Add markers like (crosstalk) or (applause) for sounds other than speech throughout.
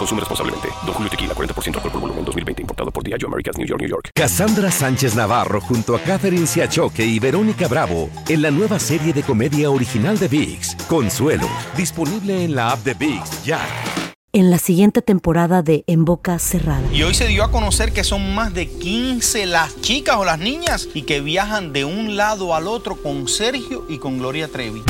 Consume responsablemente. Don Julio Tequila, 40% alcohol por volumen, 2020. Importado por Diageo Americas, New York, New York. Cassandra Sánchez Navarro junto a Catherine Siachoque y Verónica Bravo en la nueva serie de comedia original de VIX, Consuelo, disponible en la app de VIX ya. En la siguiente temporada de En Boca Cerrada. Y hoy se dio a conocer que son más de 15 las chicas o las niñas y que viajan de un lado al otro con Sergio y con Gloria Trevi.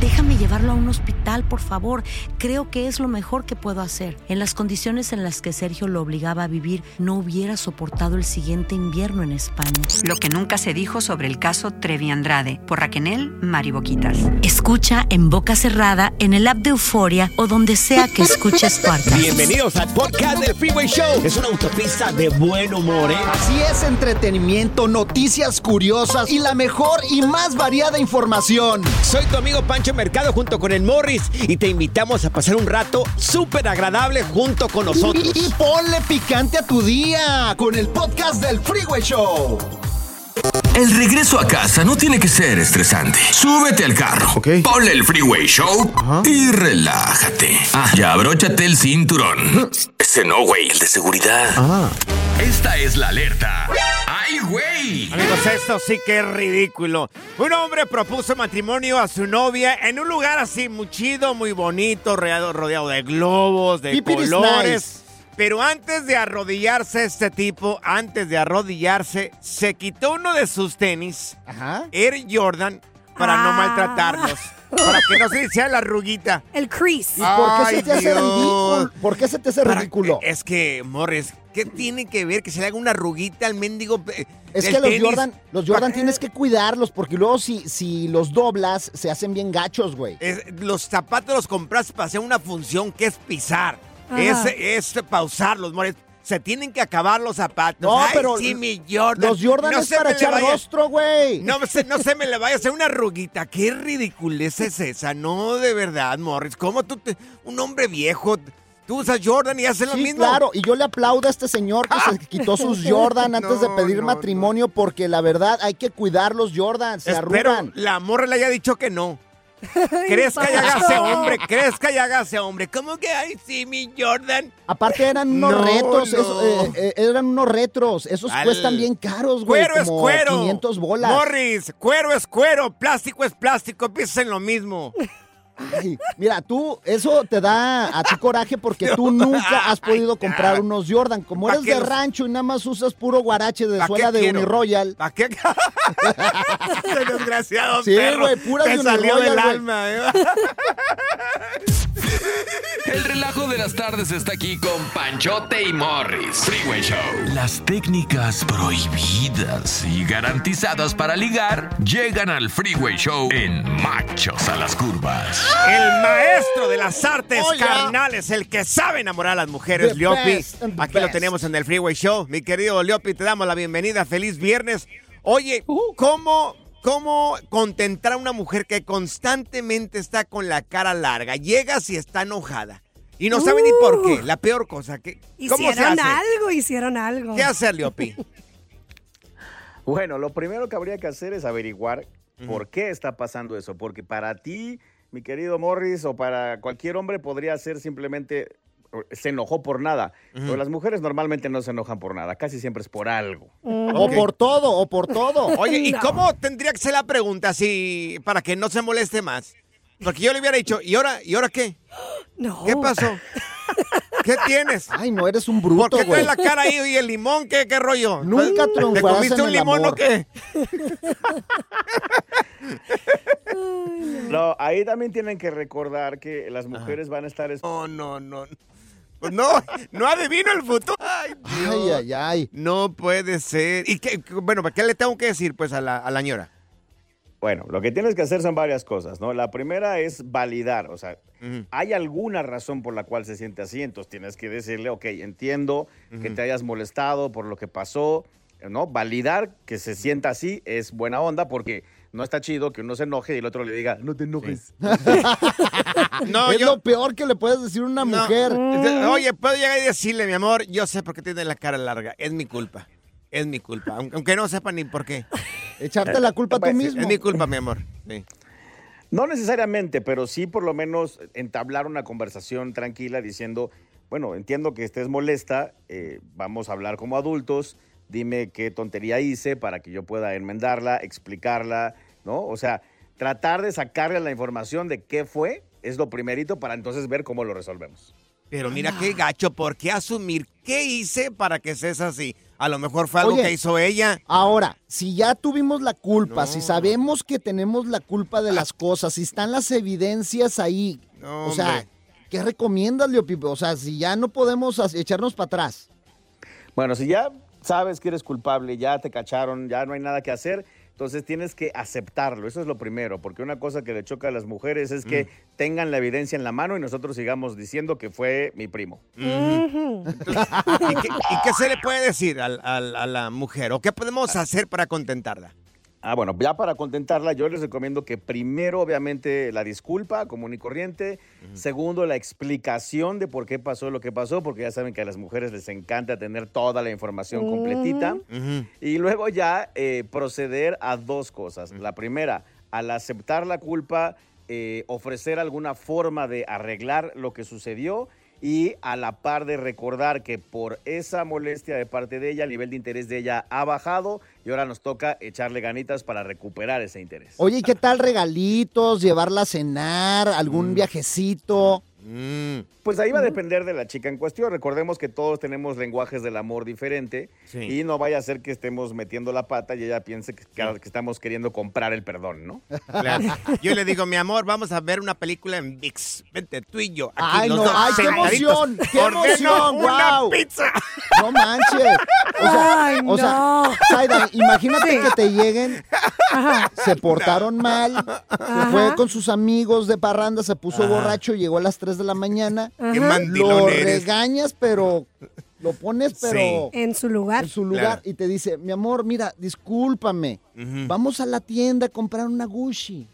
Déjame llevarlo a un hospital, por favor. Creo que es lo mejor que puedo hacer. En las condiciones en las que Sergio lo obligaba a vivir, no hubiera soportado el siguiente invierno en España. Lo que nunca se dijo sobre el caso Trevi Andrade, por Raquel Mariboquitas. Escucha en boca cerrada, en el app de Euforia o donde sea que escuches (laughs) podcast. Bienvenidos al podcast del Freeway Show. Es una autopista de buen humor, ¿eh? Así es, entretenimiento, noticias curiosas y la mejor y más variada información. Soy tu amigo Pancho Mercado junto con el Y te invitamos a pasar un rato súper agradable junto con nosotros. Y, y ponle picante a tu día con el podcast del Freeway Show. El regreso a casa no tiene que ser estresante. Súbete al carro, ponle el Freeway Show y relájate. Ah, ya abróchate el cinturón. Ese no, güey, el de seguridad. Esta es la alerta. ¡Ay, güey! Amigos, esto sí que es ridículo. Un hombre propuso matrimonio a su novia en un lugar así muy chido, muy bonito, rodeado, rodeado de globos, de Pipiris colores. nice. Pero antes de arrodillarse este tipo, antes de arrodillarse, se quitó uno de sus tenis, Air Jordan, para no Ah. maltratarlos. Para que no se hiciera la ruguita. El crease. ¿Y por qué Ay, se te hace Dios. ridículo? ¿Por qué se te hace Para- ridículo? Es que, Morris, ¿qué tiene que ver que se le haga una ruguita al mendigo? eh, Es que los tenis? Jordan, los Jordan tienes que cuidarlos porque luego si, si los doblas se hacen bien gachos, güey. Es- los zapatos los compraste para hacer una función que es pisar. Es, es pausarlos, Morris. Se tienen que acabar los zapatos. No, Ay, pero sí, mi Jordan. los Jordan es se para echar vaya- rostro, güey. No, se, no se me le vaya a hacer una ruguita. Qué ridiculez es esa. No, de verdad, Morris. ¿Cómo tú, te- un hombre viejo, tú usas Jordan y haces lo Sí, mismo? claro, y yo le aplaudo a este señor que se (laughs) quitó sus Jordan antes de No, pedir no, matrimonio porque la verdad hay que cuidar los Jordan, se Espero arrugan. la morra le haya dicho que no. Crezca y hágase hombre, crezca y hágase hombre. ¿Cómo que ay sí, mi Jordan? Aparte eran unos No, retos, no. eh, eh, eran unos retros, esos Al- cuestan bien caros, güey, Cuero es como cuero. 500 bolas. Morris, cuero es cuero, plástico es plástico, piensa en lo mismo. Ay, mira, tú, eso te da a ti coraje porque tú (laughs) nunca has podido comprar unos Jordan. Como ¿Pa' eres de rancho y nada más usas puro guarache de ¿Pa' suela de? Uniroyal. ¿Para qué? (laughs) Desgraciado Sí, perro. güey, puras Te de salió Uniroyal, alma, ¿eh? El relajo de las tardes está aquí con Panchote y Morris. Freeway Show. Las técnicas prohibidas y garantizadas para ligar llegan al Freeway Show en Machos a las Curvas. El maestro de las artes Oh, carnales, el que sabe enamorar a las mujeres, The best the Aquí lo tenemos en el Freeway Show. Mi querido Liopi, te damos la bienvenida. Feliz viernes. Oye, ¿cómo, ¿cómo contentar a una mujer que constantemente está con la cara larga? Llegas y está enojada. Y no sabe ni por qué. La peor cosa. que ¿Cómo se Hicieron hace? algo, hicieron algo. ¿Qué hacer, Liopi? Bueno, lo primero que habría que hacer es averiguar por qué está pasando eso. Porque para ti, mi querido Morris, o para cualquier hombre podría ser simplemente se enojó por nada. Pero las mujeres normalmente no se enojan por nada, casi siempre es por algo. O por todo, o por todo. (laughs) Oye, ¿y cómo tendría que ser la pregunta si para que no se moleste más? Porque yo le hubiera dicho, ¿y ahora, ¿y ahora qué? (gasps) No. ¿Qué pasó? (laughs) ¿Qué tienes? Ay, no, eres un bruto, ¿Por qué traes la cara ahí y el limón? ¿Qué, qué rollo? Nunca ¿Te triunfarás comiste en un el limón amor. o qué? No, ahí también tienen que recordar que las mujeres van a estar... No, no, no. Pues no, no adivino el futuro. Ay, Dios. Ay, ay, ay. No puede ser. ¿Y qué, bueno, ¿qué le tengo que decir pues a la, a la ñora? Bueno, lo que tienes que hacer son varias cosas, ¿no? La primera es validar, o sea, hay alguna razón por la cual se siente así, entonces tienes que decirle, ok, entiendo que te hayas molestado por lo que pasó, ¿no? Validar que se sienta así es buena onda porque no está chido que uno se enoje y el otro le diga, no te enojes. (laughs) No, es yo- lo peor que le puedes decir a una No. mujer. Oye, puedo llegar y decirle, mi amor, yo sé por qué tiene la cara larga. Es mi culpa. Es mi culpa. Aunque no sepa ni por qué. Echarte la culpa tú mismo. Es mi culpa, mi amor. Sí. No necesariamente, pero sí por lo menos entablar una conversación tranquila diciendo, bueno, entiendo que estés molesta, eh, vamos a hablar como adultos, dime qué tontería hice para que yo pueda enmendarla, explicarla, ¿no? O sea, tratar de sacarle la información de qué fue es lo primerito para entonces ver cómo lo resolvemos. Pero mira qué gacho, ¿por qué asumir qué hice para que seas así? A lo mejor fue algo Oye, que hizo ella. Ahora, si ya tuvimos la culpa, si sabemos que tenemos la culpa de las cosas, si están las evidencias ahí, No, o sea, hombre. ¿qué recomiendas, Leo Pipe? O sea, si ya no podemos echarnos para atrás. Bueno, si ya sabes que eres culpable, ya te cacharon, ya no hay nada que hacer, entonces tienes que aceptarlo. Eso es lo primero, porque una cosa que le choca a las mujeres es que tengan la evidencia en la mano y nosotros sigamos diciendo que fue mi primo. ¿Y qué, y qué se le puede decir al- a la mujer? ¿O qué podemos hacer para contentarla? Ah, bueno, ya para contentarla, yo les recomiendo que primero, obviamente, la disculpa común y corriente. Segundo, la explicación de por qué pasó lo que pasó, porque ya saben que a las mujeres les encanta tener toda la información completita. Y luego ya eh, proceder a dos cosas. La primera, al aceptar la culpa, eh, ofrecer alguna forma de arreglar lo que sucedió y a la par de recordar que por esa molestia de parte de ella, el nivel de interés de ella ha bajado y ahora nos toca echarle ganitas para recuperar ese interés. Oye, ¿y qué tal regalitos, llevarla a cenar, algún viajecito? Pues ahí va a depender de la chica en cuestión. Recordemos que todos tenemos lenguajes del amor diferente Sí. y no vaya a ser que estemos metiendo la pata y ella piense que, que- que estamos queriendo comprar el perdón, ¿no? Claro. (laughs) Yo le digo, mi amor, vamos a ver una película en VIX. Vente tú y yo. Aquí Ay, los no, dos ay, qué emoción, qué emoción, una guau. pizza. No manches. O sea, Ay, o sea, no. Imagínate que te lleguen, se portaron mal, se fue con sus amigos de parranda, se puso Ajá. borracho, llegó a las 3 de la mañana. Qué Lo eres. regañas, pero lo pones, pero En su lugar. en su lugar Claro. y te dice, mi amor, mira, discúlpame, vamos a la tienda a comprar una Gucci.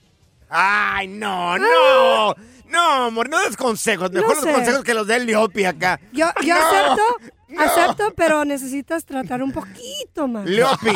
Ay, no, no. No, amor, no des consejos. Mejor No los consejos que los de Leopi acá. Yo, yo No, acepto, no. acepto, pero necesitas tratar un poquito más. Leopi,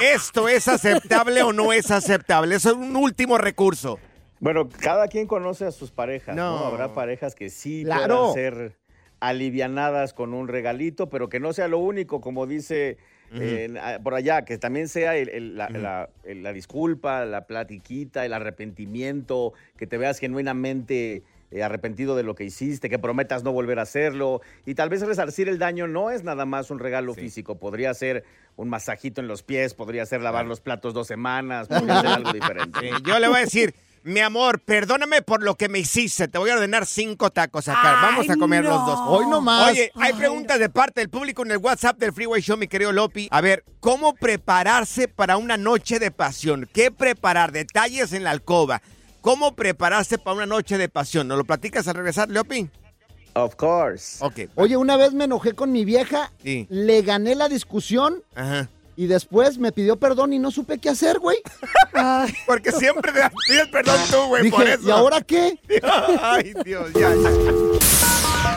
¿esto es aceptable o no es aceptable? Eso es un último recurso. Bueno, cada quien conoce a sus parejas, ¿no? No. Habrá parejas que sí Claro. puedan ser alivianadas con un regalito, pero que no sea lo único, como dice eh, en- a- por allá, que también sea el- el- la, la- el- la disculpa, la platiquita, el arrepentimiento, que te veas genuinamente eh, arrepentido de lo que hiciste, que prometas no volver a hacerlo. Y tal vez resarcir el daño no es nada más un regalo físico, podría ser un masajito en los pies, podría ser lavar los platos dos semanas, podría ser algo (laughs) diferente. Sí, yo le voy a decir, mi amor, perdóname por lo que me hiciste. Te voy a ordenar cinco tacos acá. Vamos a comer los dos. Hoy no más. Oye, hay preguntas de parte del público en el WhatsApp del Freeway Show, mi querido Lopi. A ver, ¿cómo prepararse para una noche de pasión? ¿Qué preparar? Detalles en la alcoba. ¿Cómo prepararse para una noche de pasión? ¿Nos lo platicas al regresar, Lopi? Of course. Ok. Oye, una vez me enojé con mi vieja, Sí. le gané la discusión Ajá. Y después me pidió perdón y no supe qué hacer, güey. (laughs) Porque siempre te pides perdón tú, güey, por eso. ¿y ahora qué? (laughs) Ay, Dios, ya.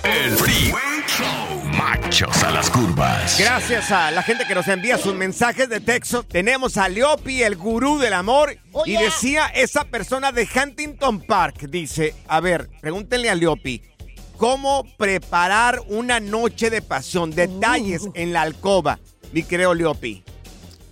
El Freeway Show. Machos a las curvas. Gracias a la gente que nos envía sus mensajes de texto. Tenemos a Leopi, el gurú del amor. Oh, y yeah. decía esa persona de Huntington Park, dice, a ver, pregúntenle a Leopi, ¿cómo preparar una noche de pasión? Detalles Uh. en la alcoba, mi querido Leopi.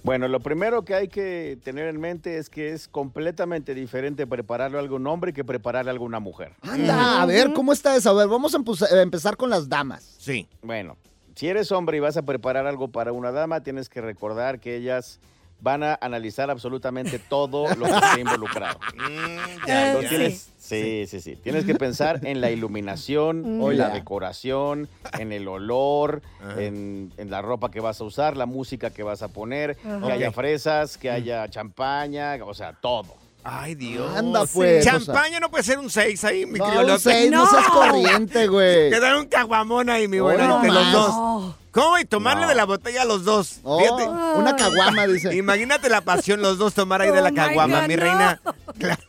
Bueno, lo primero que hay que tener en mente es que es completamente diferente prepararle algo a un hombre que prepararle algo a una mujer. Anda, a ver, ¿cómo está eso? A ver, vamos a empezar con las damas. Sí. Bueno, si eres hombre y vas a preparar algo para una dama, tienes que recordar que ellas van a analizar absolutamente todo lo que esté involucrado. (laughs) ya, Lo ya. tienes- sí, sí, sí. Tienes que pensar en la iluminación, Oh, en la decoración, en el olor, en, en la ropa que vas a usar, la música que vas a poner, Ajá. que haya fresas, que haya champaña, o sea, todo. Ay, Dios. Anda, pues, o sea. Champaña no puede ser un 6 ahí, mi No, querido un López. seis, no No. seas corriente, güey. Dan un caguamón ahí, mi bueno, no entre los dos. Oh. ¿Cómo? Y tomarle No. de la botella a los dos. Oh, Fíjate. una caguama, dice. Imagínate la pasión, los dos tomar ahí de la Oh, my caguama, God, mi reina. Claro.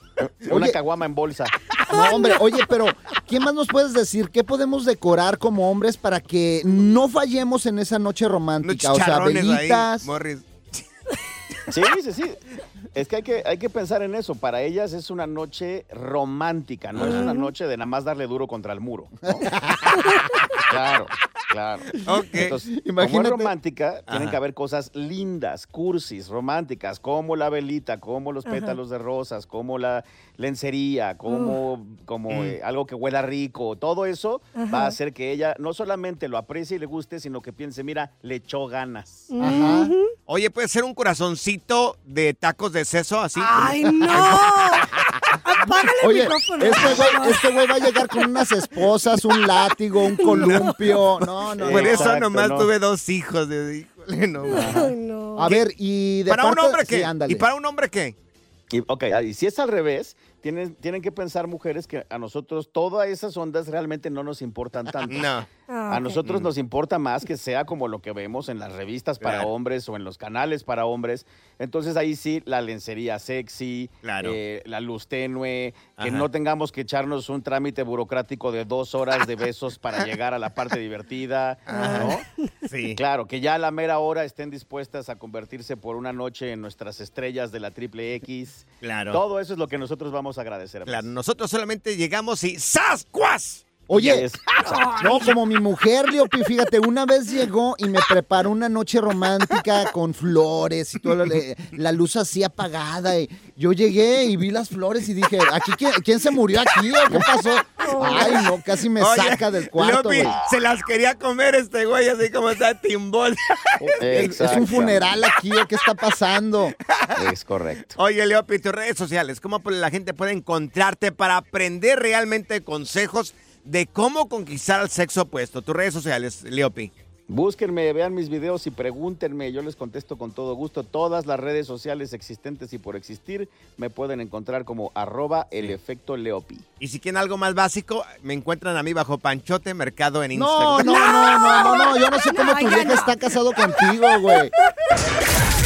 Una caguama en bolsa. No, hombre, oye, pero ¿qué más nos puedes decir? ¿Qué podemos decorar como hombres para que no fallemos en esa noche romántica? O sea, chicharrones ahí, velitas. Morris. Sí, sí, sí. Es que hay, que hay que pensar en eso. Para ellas es una noche romántica, no es una noche de nada más darle duro contra el muro. ¿no? (laughs) claro, claro. Ok. Entonces, como Imagínate. es romántica, tienen que haber cosas lindas, cursis, románticas, como la velita, como los Ajá. pétalos de rosas, como la lencería, como, como Mm. eh, algo que huela rico. Todo eso va a hacer que ella no solamente lo aprecie y le guste, sino que piense, mira, le echó ganas. Ajá. Oye, puede ser un corazoncito de tacos de seso así. ¡Ay, no! (laughs) Apágale el Oye, micrófono. este por güey, este güey va a llegar con unas esposas, un látigo, un (laughs) columpio. No, no. Por no. eso Exacto, nomás no. tuve dos hijos. de- híjole, no. Ay, no. A ver, y de ¿Para un hombre qué? ¿Y para un hombre qué? Y, ok, ah, y si es al revés, tienen, tienen que pensar mujeres que a nosotros todas esas ondas realmente no nos importan tanto. No. Ah, A nosotros nos importa más que sea como lo que vemos en las revistas para Claro. hombres o en los canales para hombres. Entonces ahí sí, la lencería sexy, Claro. eh, la luz tenue, que Ajá. no tengamos que echarnos un trámite burocrático de dos horas de besos para (laughs) llegar a la parte divertida, ¿no? Sí. Claro, que ya a la mera hora estén dispuestas a convertirse por una noche en nuestras estrellas de la triple X. Claro. Todo eso es lo que nosotros vamos agradecer. Claro, nosotros solamente llegamos y ¡Sascuas! Oye, Yes. (laughs) no, como mi mujer, Leopi, fíjate, una vez llegó y me preparó una noche romántica con flores y toda la, la luz así apagada. Y yo llegué y vi las flores y dije, ¿aquí quién, quién se murió aquí o qué pasó? Ay, no, casi me Oye, saca del cuarto, Leopi, güey. se las quería comer este güey, así como está timbol. Es un funeral aquí, ¿o qué está pasando? Es correcto. Oye, Leopi, tus redes sociales, ¿cómo la gente puede encontrarte para aprender realmente consejos de cómo conquistar al sexo opuesto? Tus redes sociales, Leopi. Búsquenme, vean mis videos y pregúntenme, yo les contesto con todo gusto. Todas las redes sociales existentes y por existir me pueden encontrar como arroba el efecto Leopi. Y si quieren algo más básico, me encuentran a mí bajo Panchote Mercado en No, Instagram. no, no, no, no, no, yo no sé (laughs) cómo tu vieja está casado contigo, güey. (laughs)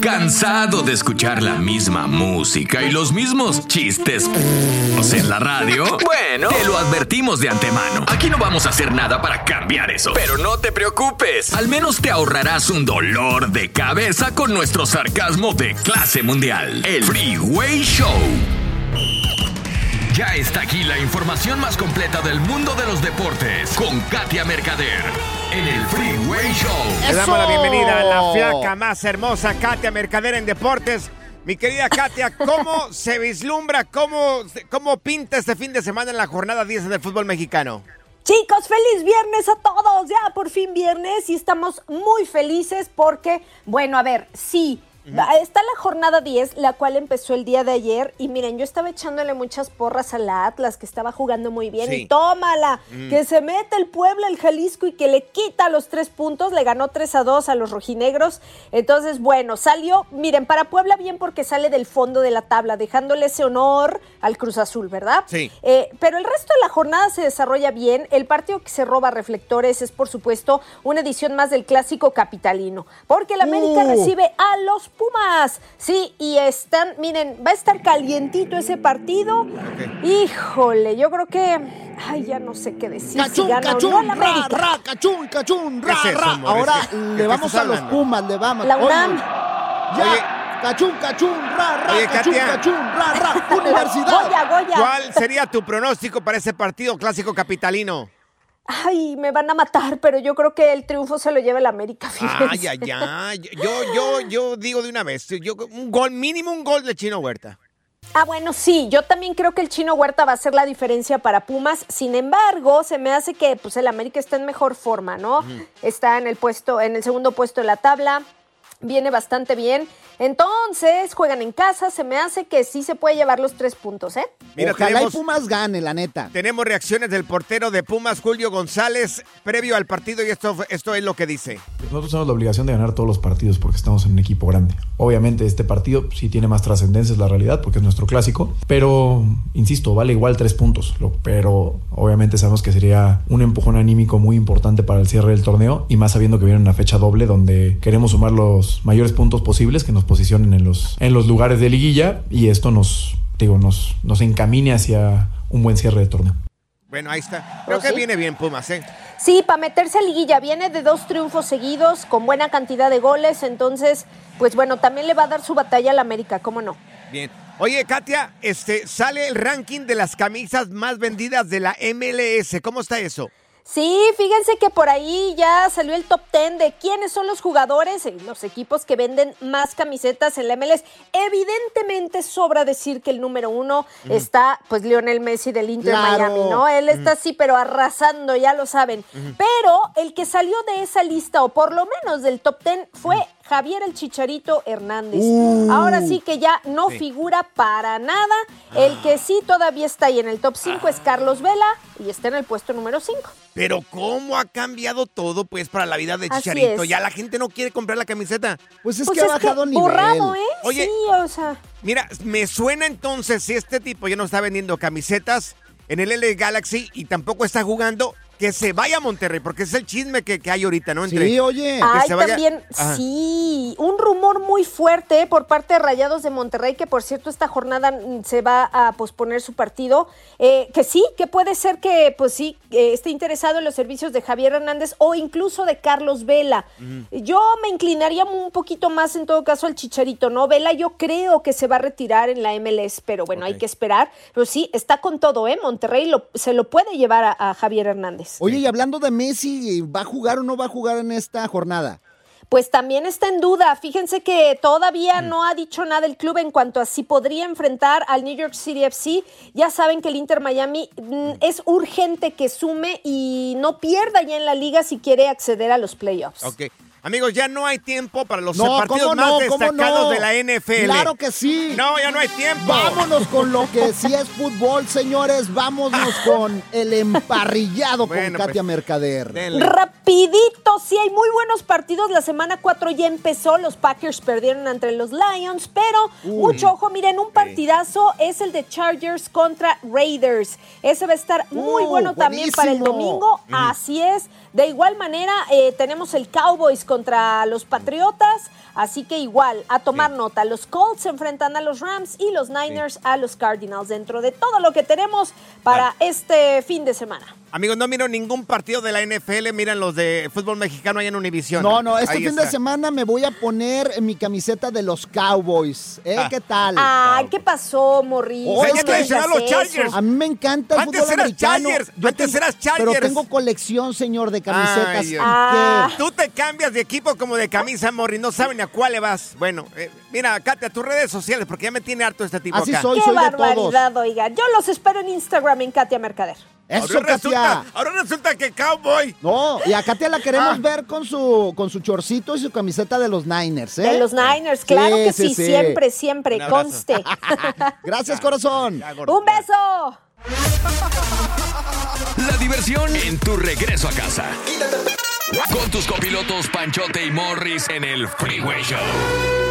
¿Cansado de escuchar la misma música y los mismos chistes en la radio? Bueno, te lo advertimos de antemano. Aquí no vamos a hacer nada para cambiar eso. Pero no te preocupes. Al menos te ahorrarás un dolor de cabeza con nuestro sarcasmo de clase mundial. El Freeway Show. Ya está aquí la información más completa del mundo de los deportes con Katia Mercader en el Freeway Show. Le damos la bienvenida a la flaca más hermosa, Katia Mercader en Deportes. Mi querida Katia, ¿cómo (laughs) se vislumbra, cómo, cómo pinta este fin de semana en la jornada 10 del fútbol mexicano? Chicos, feliz viernes a todos. Ya por fin viernes y estamos muy felices porque, bueno, a ver, sí, Está la jornada 10, la cual empezó el día de ayer. Y miren, yo estaba echándole muchas porras a la Atlas, que estaba jugando muy bien. Sí. Y tómala, Mm. que se mete el Puebla, el Jalisco y que le quita los tres puntos. Le ganó 3 a 2 a los rojinegros. Entonces, bueno, salió, miren, para Puebla bien porque sale del fondo de la tabla, dejándole ese honor al Cruz Azul, ¿verdad? Sí. Eh, pero el resto de la jornada se desarrolla bien. El partido que se roba reflectores es, por supuesto, una edición más del clásico capitalino. Porque el América Uh. recibe a los Pumas. Sí, y están, miren, va a estar calientito ese partido. Híjole, yo creo que. Ay, ya no sé qué decir. si o cachún, no el ra, ra, cachún, cachún, ra, ¿Qué es eso, ra. amor? Ahora ¿Qué- le qué vamos a los? Pumas, le vamos. La Oye, UNAM. Ya, cachún, cachún, ra, ra, Oye, cachún, Katia. cachún, ra, ra, (laughs) universidad. Goya, Goya. ¿Cuál sería tu pronóstico para ese partido clásico capitalino? Ay, me van a matar, pero yo creo que el triunfo se lo lleva el América. (laughs) Ay, fíjense. ay, ay. Yo, yo, yo digo de una vez, yo, un gol, mínimo un gol de Chino Huerta. Ah, bueno, sí, yo también creo que el chino Huerta va a ser la diferencia para Pumas. Sin embargo, se me hace que pues el América está en mejor forma, ¿no? Está en el puesto, en el segundo puesto de la tabla, viene bastante bien. Entonces, juegan en casa, se me hace que sí se puede llevar los tres puntos, ¿eh? Mira, Ojalá tenemos- y Pumas gane, la neta. Tenemos reacciones del portero de Pumas, Julio González, previo al partido, y esto, esto es lo que dice. Nosotros tenemos la obligación de ganar todos los partidos porque estamos en un equipo grande. Obviamente este partido sí tiene más trascendencia, es la realidad, porque es nuestro clásico, pero insisto, vale igual tres puntos, lo- pero obviamente sabemos que sería un empujón anímico muy importante para el cierre del torneo y más sabiendo que viene una fecha doble donde queremos sumar los mayores puntos posibles que nos posicionen en los, en los lugares de liguilla y esto nos, digo, nos, nos encamine hacia un buen cierre de torneo. Bueno, ahí está. Creo Pues que sí. viene bien Pumas, ¿eh? Sí, para meterse a liguilla viene de dos triunfos seguidos con buena cantidad de goles, entonces, pues bueno, también le va a dar su batalla al América, ¿cómo no? Bien. Oye, Katia, este, sale el ranking de las camisas más vendidas de la MLS. ¿Cómo está eso? Sí, fíjense que por ahí ya salió el top 10 de quiénes son los jugadores y los equipos que venden más camisetas en la MLS. Evidentemente sobra decir que el número uno está pues Lionel Messi del Inter Claro. Miami, ¿no? Él está así pero arrasando, ya lo saben. Pero el que salió de esa lista o por lo menos del top 10 fue Javier el Chicharito Hernández. Uh. Ahora sí que ya no Sí. figura para nada. El que sí todavía está ahí en el top 5 es Carlos Vela y está en el puesto número 5. Pero cómo ha cambiado todo, pues, para la vida de Chicharito. es. Ya la gente no quiere comprar la camiseta. Pues Pues es que borrado, ¿eh? Oye, sí, o sea. mira, me suena entonces si este tipo ya no está vendiendo camisetas en el L Galaxy y tampoco está jugando, que se vaya a Monterrey, porque es el chisme que, que hay ahorita, ¿no? Entre, Sí, oye. que Ay, se vaya- también, Ajá. sí, un rumor muy fuerte por parte de Rayados de Monterrey, que por cierto esta jornada mm, se va a posponer su partido, eh, que sí, que puede ser que, pues sí, eh, esté interesado en los servicios de Javier Hernández o incluso de Carlos Vela. Yo me inclinaría un poquito más en todo caso al Chicharito, ¿no? Vela yo creo que se va a retirar en la MLS, pero bueno, hay que esperar. Pero sí, está con todo, ¿eh? Monterrey lo- se lo puede llevar a, a Javier Hernández. Oye, y hablando de Messi, ¿va a jugar o no va a jugar en esta jornada? Pues también está en duda. Fíjense que todavía no ha dicho nada el club en cuanto a si podría enfrentar al New York City FC. Ya saben que el Inter Miami mm, es urgente que sume y no pierda ya en la liga si quiere acceder a los playoffs. Ok. Amigos, ya no hay tiempo para los No, partidos ¿cómo más destacados no? de la NFL. Claro que sí. No, ya no hay tiempo. Vámonos con lo que sí es fútbol, señores. Vámonos con el emparrillado Bueno, con pues, Katia Mercader. Rapidito, sí, hay muy buenos partidos. La semana 4 ya empezó. Los Packers perdieron ante los Lions, pero Uy. mucho ojo, miren, un partidazo es el de Chargers contra Raiders. Ese va a estar muy Uh, bueno también para el domingo. Así es. De igual manera, eh, tenemos el Cowboys contra los Patriotas. Así que igual, a tomar nota, los Colts se enfrentan a los Rams y los Niners a los Cardinals. Dentro de todo lo que tenemos para este fin de semana. Amigos, no miro ningún partido de la NFL, miran los de fútbol mexicano ahí en Univisión. No, no, este Ahí fin de semana me voy a poner mi camiseta de los Cowboys. ¿Eh? Ah. ¿Qué tal? Ay, ¿qué pasó, Morris? Oh, es que- digas eso. A mí me encanta el Antes fútbol eras americano. Chargers, Yo antes tengo- eras Chargers. Pero tengo colección, señor, de camisetas. Ay, ¿Y Dios. qué? Tú te cambias de equipo como de camisa, Morri, no saben a cuál le vas. Bueno, eh, mira, Katia, tus redes sociales, porque ya me tiene harto este tipo Así acá. soy, Qué soy de todos. barbaridad, oiga. Yo los espero en Instagram en Katia Mercader. Eso, ahora, resulta, ahora resulta que Cowboy. No, y a Katia la queremos Ah. ver con su, con su chorcito y su camiseta de los Niners, ¿eh? De los Niners, claro Sí, que sí, sí, sí. siempre, siempre, conste. (laughs) Gracias, corazón. ¡Un beso! La diversión en tu regreso a casa. Con tus copilotos Panchote y Morris en el Freeway Show.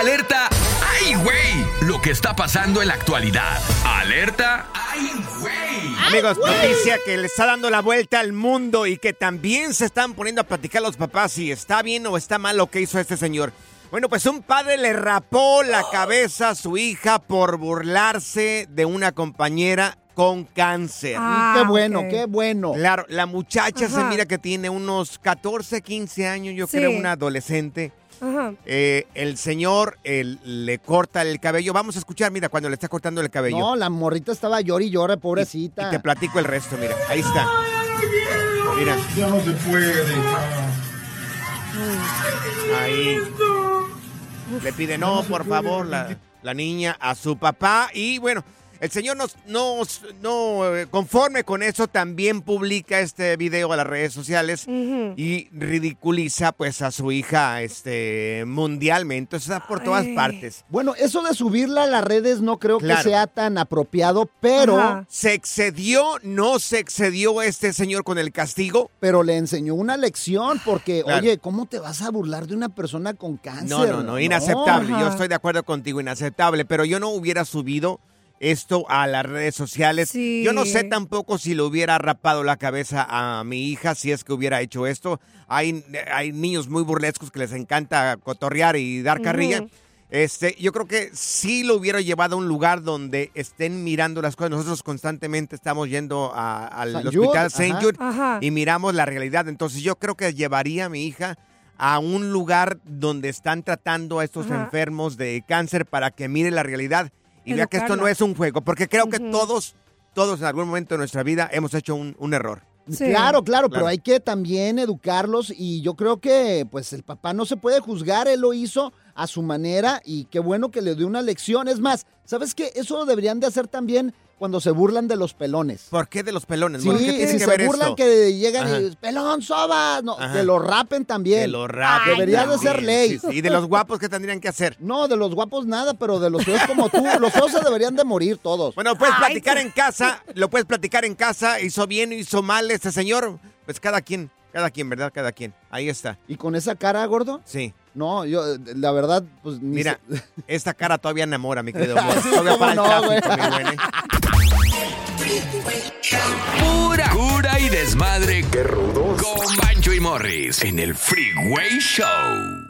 Alerta. ¡Ay, güey! Lo que está pasando en la actualidad. Alerta. ¡Ay, güey! Amigos, noticia que le está dando la vuelta al mundo y que también se están poniendo a platicar los papás si está bien o está mal lo que hizo este señor. Bueno, pues un padre le rapó la cabeza a su hija por burlarse de una compañera con cáncer. Ah, qué bueno, qué bueno. Claro, la muchacha se mira que tiene unos 14, 15 años, yo Sí. creo, una adolescente. Ajá. Eh, el señor le corta el cabello. Vamos a escuchar, mira, cuando le está cortando el cabello. No, la morrita estaba llori y llora, pobrecita. Y te platico el resto, mira, ahí está. Mira. Ya no se puede. Ahí. Le pide no, por favor, la, la niña a su papá. Y bueno, el señor no, no, no eh, conforme con eso, también publica este video a las redes sociales y ridiculiza pues a su hija este mundialmente. Eso está por todas Ay. partes. Bueno, eso de subirla a las redes no creo Claro. que sea tan apropiado, pero... Ajá. ¿Se excedió? ¿No se excedió este señor con el castigo? Pero le enseñó una lección porque, Claro. oye, ¿cómo te vas a burlar de una persona con cáncer? No, no, no, inaceptable. Yo estoy de acuerdo contigo, inaceptable. Pero yo no hubiera subido esto a las redes sociales. Sí. Yo no sé tampoco si le hubiera rapado la cabeza a mi hija si es que hubiera hecho esto. Hay, hay niños muy burlescos que les encanta cotorrear y dar carrilla. Este, yo creo que sí lo hubiera llevado a un lugar donde estén mirando las cosas. Nosotros constantemente estamos yendo al hospital St. Jude Ajá. y miramos la realidad. Entonces yo creo que llevaría a mi hija a un lugar donde están tratando a estos Ajá. enfermos de cáncer para que mire la realidad y vea que esto no es un juego, porque creo que todos, todos en algún momento de nuestra vida hemos hecho un, un error. Claro, claro, pero hay que también educarlos y yo creo que pues el papá no se puede juzgar, él lo hizo a su manera y qué bueno que le dio una lección. Es más, ¿sabes qué? Eso lo deberían de hacer también cuando se burlan de los pelones. ¿Por qué de los pelones? Sí, ¿qué tiene si que se ver burlan esto? que llegan Ajá. y pelón, soba, no, Ajá. que lo rapen también. Que lo rapen Debería de ser ley. sí, sí. ¿Y de los guapos qué tendrían que hacer? No, de los guapos nada, pero de los feos como tú, los feos se deberían de morir todos. Bueno, puedes platicar en casa, lo puedes platicar en casa, hizo bien, hizo mal este señor, pues cada quien, cada quien, ¿verdad? Cada quien. Ahí está. ¿Y con esa cara, gordo? Sí. No, yo, la verdad, pues ni Mira, sé- (laughs) esta cara todavía enamora, mi querido (laughs) amor. Todavía para el no, tráfico, güey. mi buen, ¿eh? Pura cura y desmadre. ¡Qué rudos! Con Bancho y Morris en el Freeway Show.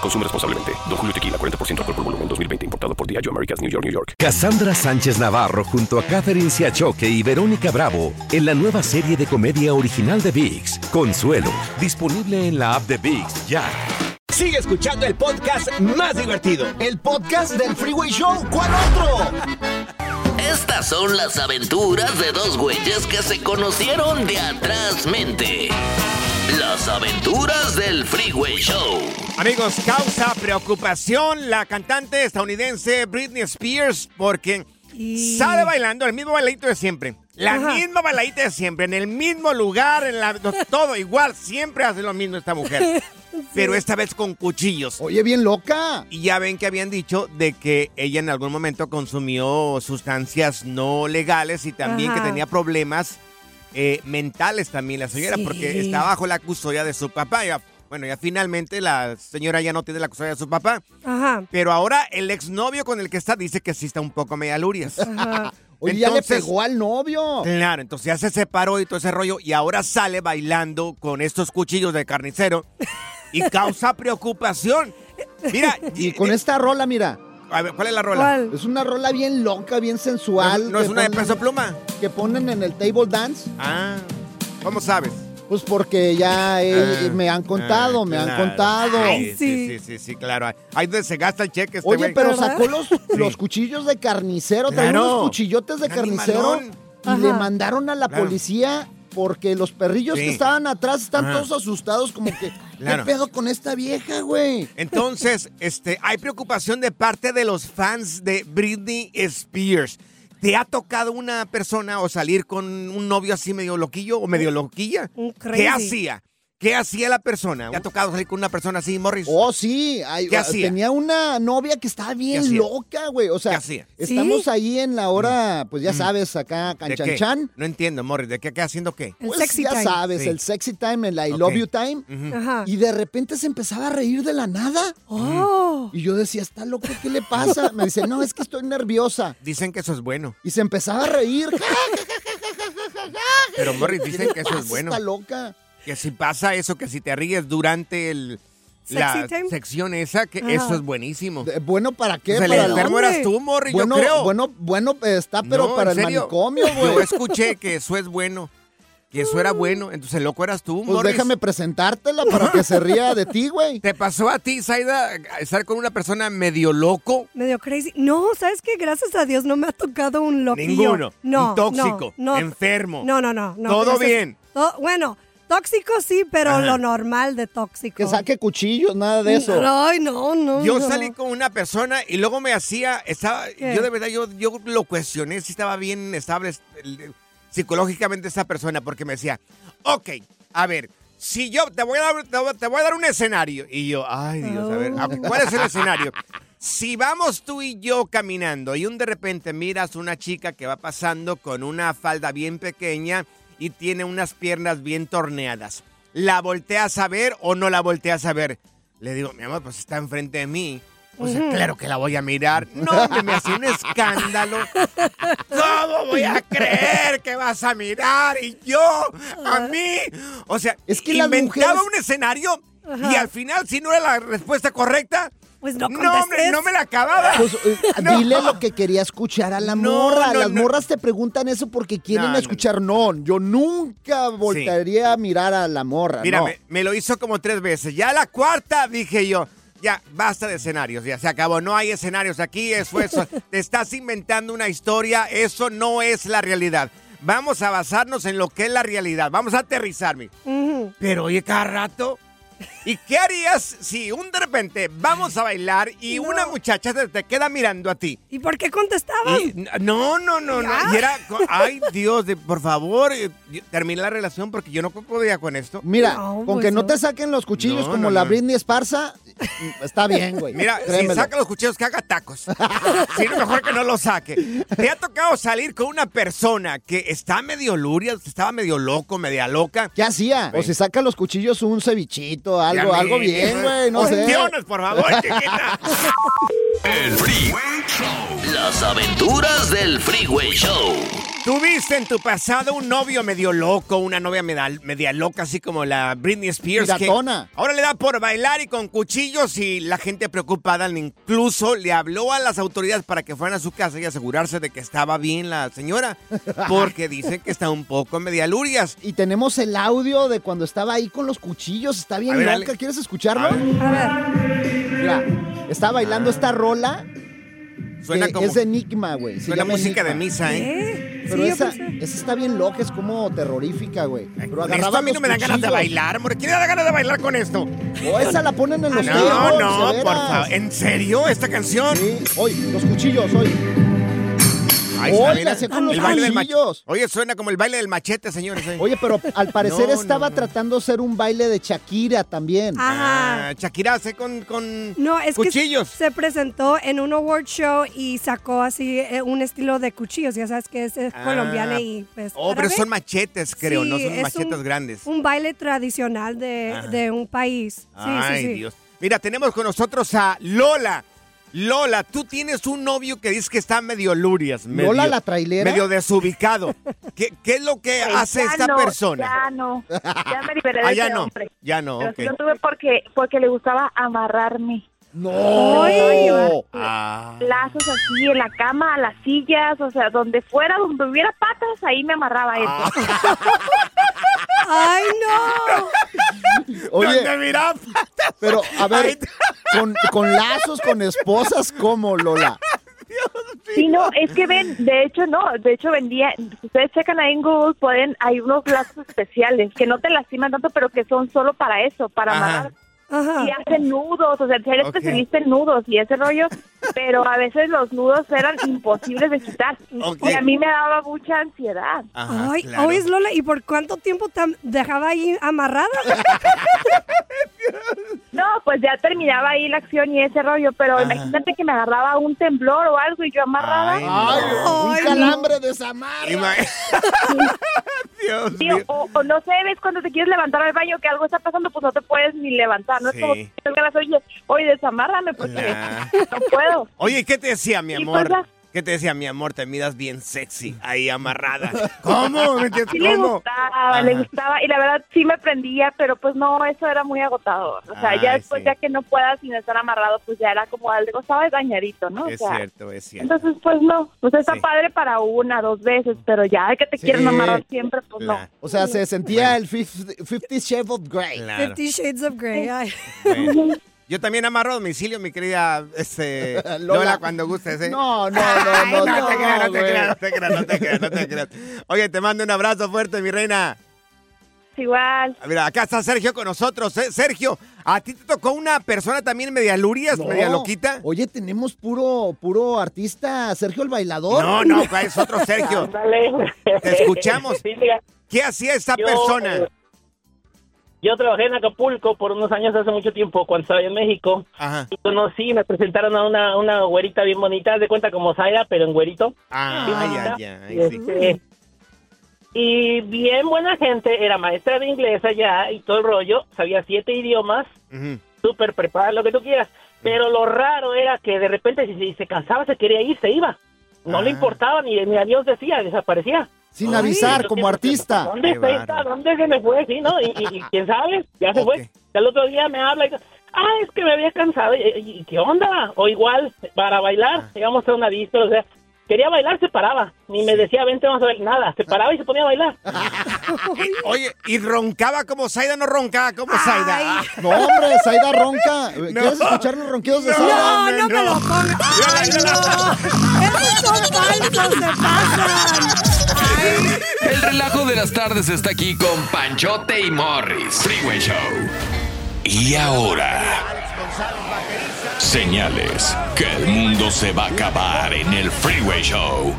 Consume responsablemente. Don Julio Tequila, 40% alcohol por volumen, 2020. Importado por Diageo Americas, New York, New York. Cassandra Sánchez Navarro junto a Catherine Siachoque y Verónica Bravo en la nueva serie de comedia original de VIX, Consuelo, disponible en la app de VIX ya. Sigue escuchando el podcast más divertido. El podcast del Freeway Show. ¿Cuál otro? Estas son las aventuras de dos güeyes que se conocieron de atrás mente. Las aventuras del Freeway Show. Amigos, causa preocupación la cantante estadounidense Britney Spears porque sale bailando el mismo bailadito de siempre. La Ajá. misma bailadita de siempre, en el mismo lugar, en la, todo igual, siempre hace lo mismo esta mujer. (laughs) Pero esta vez con cuchillos. Oye, bien loca. Y ya ven que habían dicho de que ella en algún momento consumió sustancias no legales y también Ajá. que tenía problemas eh, mentales también la señora, Sí. porque está bajo la custodia de su papá. Ya, bueno, ya finalmente la señora ya no tiene la custodia de su papá. Ajá. Pero ahora el exnovio con el que está dice que sí está un poco media lurias. Ajá. Oye, ya le (laughs) pegó al novio. Claro, entonces ya se separó y todo ese rollo y ahora sale bailando con estos cuchillos de carnicero y causa preocupación. Mira, (laughs) Y con esta rola, mira. A ver, ¿cuál es la rola? ¿Cuál? Es una rola bien loca, bien sensual. ¿No, no es una de ponen- peso pluma? Que ponen en el table dance. Ah, ¿cómo sabes? Pues porque ya eh, Ah, me han contado, ah, me han contado. Sí, sí, sí, sí, sí, claro. Ahí donde se gasta el cheque este Oye, güey. pero sacó los, (laughs) los cuchillos de carnicero, traía Claro. unos cuchillotes de carnicero animalón. y Ajá. le mandaron a la Claro. policía porque los perrillos Sí. que estaban atrás están Ajá. todos asustados como que, Claro. ¿qué pedo con esta vieja, güey? Entonces, este, hay preocupación de parte de los fans de Britney Spears. ¿Te ha tocado una persona o salir con un novio así medio loquillo o medio loquilla? Un crazy. ¿Qué hacía? ¿Qué hacía la persona? ¿Te ha tocado salir con una persona así, Morris? Oh, sí. ay, ¿Qué hacía? Tenía una novia que estaba bien loca, güey. O sea, ¿Qué hacía? estamos ¿Sí? ahí en la hora, pues ya sabes, acá, canchanchan. No entiendo, Morris. ¿De qué, qué haciendo qué? El Pues sexy ya time. sabes, Sí. el sexy time, el I love you time. Ajá. Y de repente se empezaba a reír de la nada. Oh. Y yo decía, ¿está loco? ¿Qué le pasa? (laughs) Me dice, no, es que estoy nerviosa. Dicen que eso es bueno. Y se empezaba a reír. (laughs) Pero Morris, dicen que eso es (laughs) bueno. Está loca. Que si pasa eso, que si te ríes durante el, la time. sección esa, que Ajá. eso es buenísimo. De- ¿Bueno para qué? Pues el Para el- enfermo eras tú, Morris, bueno, yo creo. bueno, bueno, está, pero No, para el serio. manicomio, Yo güey. escuché que eso es bueno. Que eso era bueno. Entonces el loco eras tú, Pues Morris. déjame presentártela para que se ría de ti, güey. (laughs) ¿Te pasó a ti, Zaida, estar con una persona medio loco? Medio crazy. No, ¿sabes qué? Gracias a Dios no me ha tocado un loquillo. Ninguno. No. Un tóxico. no, no. Enfermo. No, no, no. no, Todo gracias- bien. bueno, tóxico sí, pero Ajá. lo normal de tóxico. Que saque cuchillos, nada de eso. Ay, no, no. Yo no. salí con una persona y luego me hacía, estaba, ¿Qué? yo de verdad, yo, yo lo cuestioné si estaba bien estable psicológicamente esa persona, porque me decía, ok, a ver, si yo te voy a dar, te voy, te voy a dar un escenario. Y yo, ay Dios, a ver, ¿cuál es el escenario? Si vamos tú y yo caminando y un de repente miras una chica que va pasando con una falda bien pequeña y tiene unas piernas bien torneadas, ¿la volteas a ver o no la volteas a ver? Le digo, mi amor, pues está enfrente de mí. O sea, claro que la voy a mirar. No, me hacía un (laughs) escándalo. ¿Cómo voy a creer que vas a mirar? Y yo, a mí. O sea, Es que inventaba mujeres- un escenario y al final, si no era la respuesta correcta, Pues no no, hombre, contestes. no me la acababa. Pues, eh, (laughs) No. Dile lo que quería escuchar a la No, morra. no, Las no. morras te preguntan eso porque quieren No, no, escuchar. No, yo nunca voltearía a mirar a la morra. Mira, no. me, me lo hizo como tres veces. Ya la cuarta dije yo, ya, basta de escenarios, ya se acabó. No hay escenarios aquí, eso, eso. (laughs) Te estás inventando una historia, eso no es la realidad. Vamos a basarnos en lo que es la realidad. Vamos a aterrizarme. Pero oye, cada rato. ¿Y qué harías si un de repente vamos a bailar y No. una muchacha te, te queda mirando a ti? ¿Y por qué contestabas? Y- no, no, no, no. Y era, (laughs) ay Dios, de- por favor, eh, termina la relación porque yo no podía con esto. Mira, No, con pues que no, no. te saquen los cuchillos No, como no, la no. Britney Esparza, está bien, güey. Mira, Créemelo. si saca los cuchillos, que haga tacos. (laughs) Si no, mejor que no los saque. ¿Te ha tocado salir con una persona que está medio luria, estaba medio loco, media loca? ¿Qué hacía? O si saca los cuchillos un cevichito, algo, Ya, algo bien, güey, no sé. Por favor, (laughs) chiquita. El Freeway Las aventuras del Freeway Show. ¿Tuviste en tu pasado un novio medio loco, una novia media, media loca, así como la Britney Spears? que ahora le da por bailar y con cuchillos y la gente preocupada incluso le habló a las autoridades para que fueran a su casa y asegurarse de que estaba bien la señora, (laughs) porque dicen que está un poco media lurias. Y tenemos el audio de cuando estaba ahí con los cuchillos. Está bien Ver, loca. ¿Quieres escucharlo? A ver. A ver. Mira, está bailando esta rola. Suena que como es de Enigma, güey. suena música de misa, ¿eh? Pero Sí, esa, esa está bien loca, es como terrorífica, güey. Pero Con esto agarraba a mí no me dan ganas de bailar, amor. ¿Quién le da ganas de bailar con esto? O esa la ponen en los No, no, por favor. ¿En serio esta canción? Sí, hoy, los cuchillos, hoy. Ahí está, Oye, mira. hacía con los El baile del cuchillos. Oye, suena como el baile del machete, señores. eh. Oye, pero al parecer No, estaba tratando de hacer un baile de Shakira también. Ah, Shakira hace con, con No, es cuchillos. que se presentó en un award show y sacó así eh, un estilo de cuchillos. Ya sabes que es, es Ah. colombiana y pues. Oh, pero árabe. son machetes, creo, Sí, no son es machetes un- grandes. Un baile tradicional de, Ajá. de un país. Sí, Ay, sí, sí. Dios. Mira, tenemos con nosotros a Lola. Lola, tú tienes un novio que dice que está medio lurias. Medio, ¿Lola la trailera? Medio desubicado. ¿Qué, qué es lo que Pues hace ya esta no, persona? Ya no, ya me liberé (laughs) de Ah, ya ese no, hombre. ya no, Pero ok. sí lo tuve porque, porque le gustaba amarrarme. ¡No! Ah. Lazos así en la cama, a las sillas, o sea, donde fuera, donde hubiera patas, ahí me amarraba él. Ah. (laughs) ¡Ay, no! Oye, ¿Dónde mira? pero a ver, con, con lazos, con esposas, ¿cómo, Lola? Sí, no, es que ven, de hecho no, de hecho vendía, ustedes checan ahí en Google, pueden, hay unos lazos especiales que no te lastiman tanto, pero que son solo para eso, para Ajá. amarrar. Y hacen nudos, o sea, ser Ok. especialista en nudos y ese rollo, pero a veces los nudos eran imposibles de quitar. Ok. Y a mí me daba mucha ansiedad. Ajá, Ay, claro. oye, Lola, ¿y por cuánto tiempo te dejaba ahí amarrada? (laughs) No, pues ya terminaba ahí la acción y ese rollo, pero imagínate que me agarraba un temblor o algo y yo amarrada. Ay, Ay, un Ay, calambre de Samara. (laughs) Dios Sí, mío. o, o no sé, ves cuando te quieres levantar al baño que algo está pasando, pues no te puedes ni levantar. No Sí. es como que oye, oye, desamárrame porque Nah. no puedo. Oye, ¿qué te decía, mi amor? pues ya. ¿Qué te decía, mi amor? Te miras bien sexy, ahí amarrada. (laughs) ¿Cómo? ¿Me entiendes? Sí le ¿Cómo? gustaba, le gustaba y la verdad sí me prendía, pero pues no, eso era muy agotador. O sea, ya después sí. ya que no puedas sin estar amarrado, pues ya era como algo, estaba dañadito, ¿no? Es o sea, cierto, es cierto. entonces pues no, pues está Sí. padre para una, dos veces, pero ya que te Sí. quieren amarrar siempre, pues no. O sea, se sentía el 50 50 Shades of Grey. Claro. Fifty Shades of Grey. Ay. Bueno. Yo también amarro a domicilio, mi querida este, (laughs) Lola. Lola. cuando gustes. ¿eh? No, no, no, (laughs) no, no, te creas, no te creas, no te creas, no te creas, no te creas. Oye, te mando un abrazo fuerte, mi reina. Igual. Mira, acá está Sergio con nosotros. ¿eh? Sergio, ¿a ti te tocó una persona también media lurias, No. media loquita? Oye, tenemos puro, puro artista, Sergio el bailador. No, no, es otro Sergio. (laughs) Te escuchamos. ¿Qué hacía esta Yo, persona? Yo trabajé en Acapulco por unos años hace mucho tiempo, cuando estaba en México. Ajá. Y conocí, me presentaron a una, una güerita bien bonita, de cuenta como Zaira, pero en güerito. Ay, ay, ay, Y, sí. este, y bien buena gente, era maestra de inglés allá y todo el rollo, sabía siete idiomas, Ujú. súper preparada, lo que tú quieras. Pero lo raro era que de repente si, si se cansaba, se quería ir, se iba. No le Ah. importaba, ni, ni adiós decía, desaparecía. Sin avisar, como artista. ¿Dónde Qué está. ¿Dónde se me fue? Sí, ¿no? Y, y- y quién sabe, ya se Ok. fue. El otro día me habla y dice, ah, es que me había cansado. ¿Y, qué onda? O igual, para Ah. bailar, íbamos a una disco, o sea, quería bailar, se paraba. Ni me decía, vente, vamos a ver, nada. Se paraba y se ponía a bailar. (laughs) Oye, ¿y roncaba como Zaida no roncaba como Zaida? No, hombre, Zaida ronca. ¿Quieres escuchar los ronquidos de No, Zaida? No, no me lo pongas. ¡Ay, no! (laughs) Esos son falsos, se pasan. (laughs) El relajo de las tardes está aquí con Panchote y Morris. Freeway Show. Y ahora, señales que el mundo se va a acabar en el Freeway Show.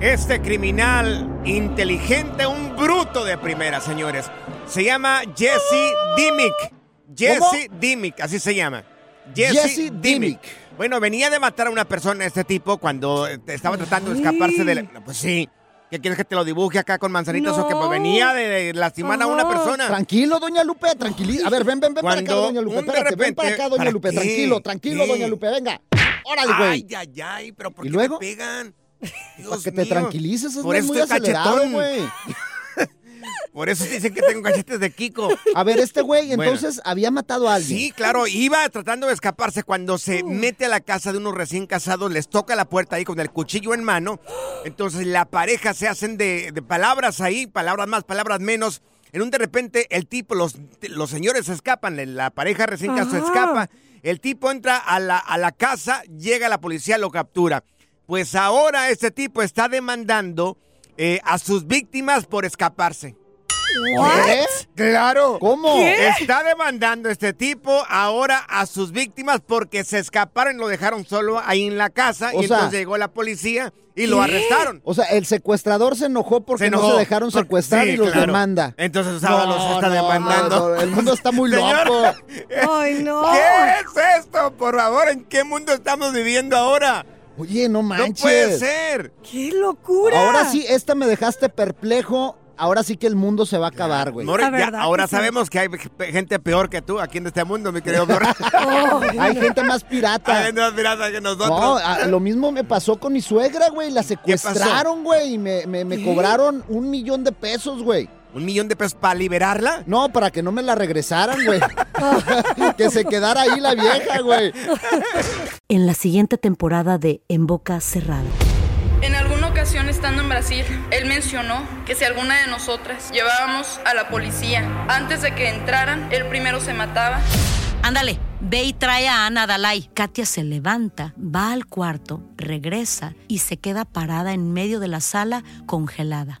Este criminal inteligente, un bruto de primera, señores. Se llama Jesse Dimmick. Jesse Dimmick, así se llama. Jesse, Jesse Dimmick. Dimmick. Bueno, venía de matar a una persona este tipo cuando eh, estaba tratando de escaparse de... la- Pues sí. ¿Qué quieres que te lo dibuje acá con manzanitos o que pues, No. venía de, de lastimar a una persona? Tranquilo, doña Lupe, tranquilo. A ver, ven, ven, ven para acá, Cuando doña Lupe. Espérate, ven repente- para acá, doña ¿para Lupe. qué? Tranquilo, tranquilo, ¿Qué? doña Lupe, venga. Órale, Ay, güey. ay, ay, pero ¿por ¿Y qué luego? te pegan? Para Dios que te mío. tranquilices, es Por eso muy acelerado, güey. (laughs) Por eso dicen que tengo cachetes de Kiko. A ver, este güey Bueno. entonces había matado a alguien. Sí, claro, iba tratando de escaparse cuando se mete a la casa de unos recién casados, les toca la puerta ahí con el cuchillo en mano. Entonces la pareja se hacen de, de palabras ahí, palabras más, palabras menos. En un de repente el tipo, los, los señores se escapan, la pareja recién casada escapa. El tipo entra a la, a la casa, llega la policía, lo captura. Pues ahora este tipo está demandando eh, a sus víctimas por escaparse. ¿Qué? Claro. ¿Cómo? ¿Qué? Está demandando este tipo ahora a sus víctimas porque se escaparon y lo dejaron solo ahí en la casa O y sea- entonces llegó la policía y lo arrestaron. O sea, el secuestrador se enojó porque Se no se dejaron Porque- secuestrar sí, y los claro. demanda. Entonces ahora los está no, demandando. no, el mundo está muy loco. (laughs) Ay, no. ¿Qué es esto? Por favor, ¿en qué mundo estamos viviendo ahora? Oye, no manches. No puede ser. ¡Qué locura! Ahora sí, esta me dejaste perplejo. Ahora sí que el mundo se va a acabar, güey. Ya, ahora que sí. sabemos que hay gente peor que tú aquí en este mundo, mi querido. (laughs) Hay gente más pirata. Hay gente más pirata que nosotros. No, a- lo mismo me pasó con mi suegra, güey. La secuestraron, güey, y me, me- me cobraron un millón de pesos, güey. ¿Un millón de pesos para liberarla? No, para que no me la regresaran, güey. (laughs) (laughs) que se quedara ahí la vieja, güey. En la siguiente temporada de En Boca Cerrada. En alguna ocasión estando en Brasil, él mencionó que si alguna de nosotras llevábamos a la policía antes de que entraran, él primero se mataba. Ándale, ve y trae a Ana Dalai. Katia se levanta, va al cuarto, regresa y se queda parada en medio de la sala congelada.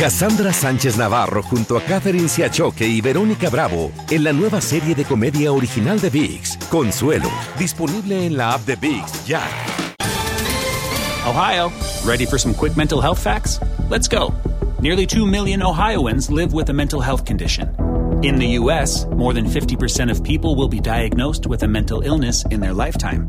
Cassandra Sánchez Navarro junto a Catherine Siachoque y Verónica Bravo en la nueva serie de comedia original de VIX, Consuelo, disponible en la app de VIX ya. Ohio, ready for some quick mental health facts? Let's go. Nearly 2 million Ohioans live with a mental health condition. In the U.S., more than 50% of people will be diagnosed with a mental illness in their lifetime.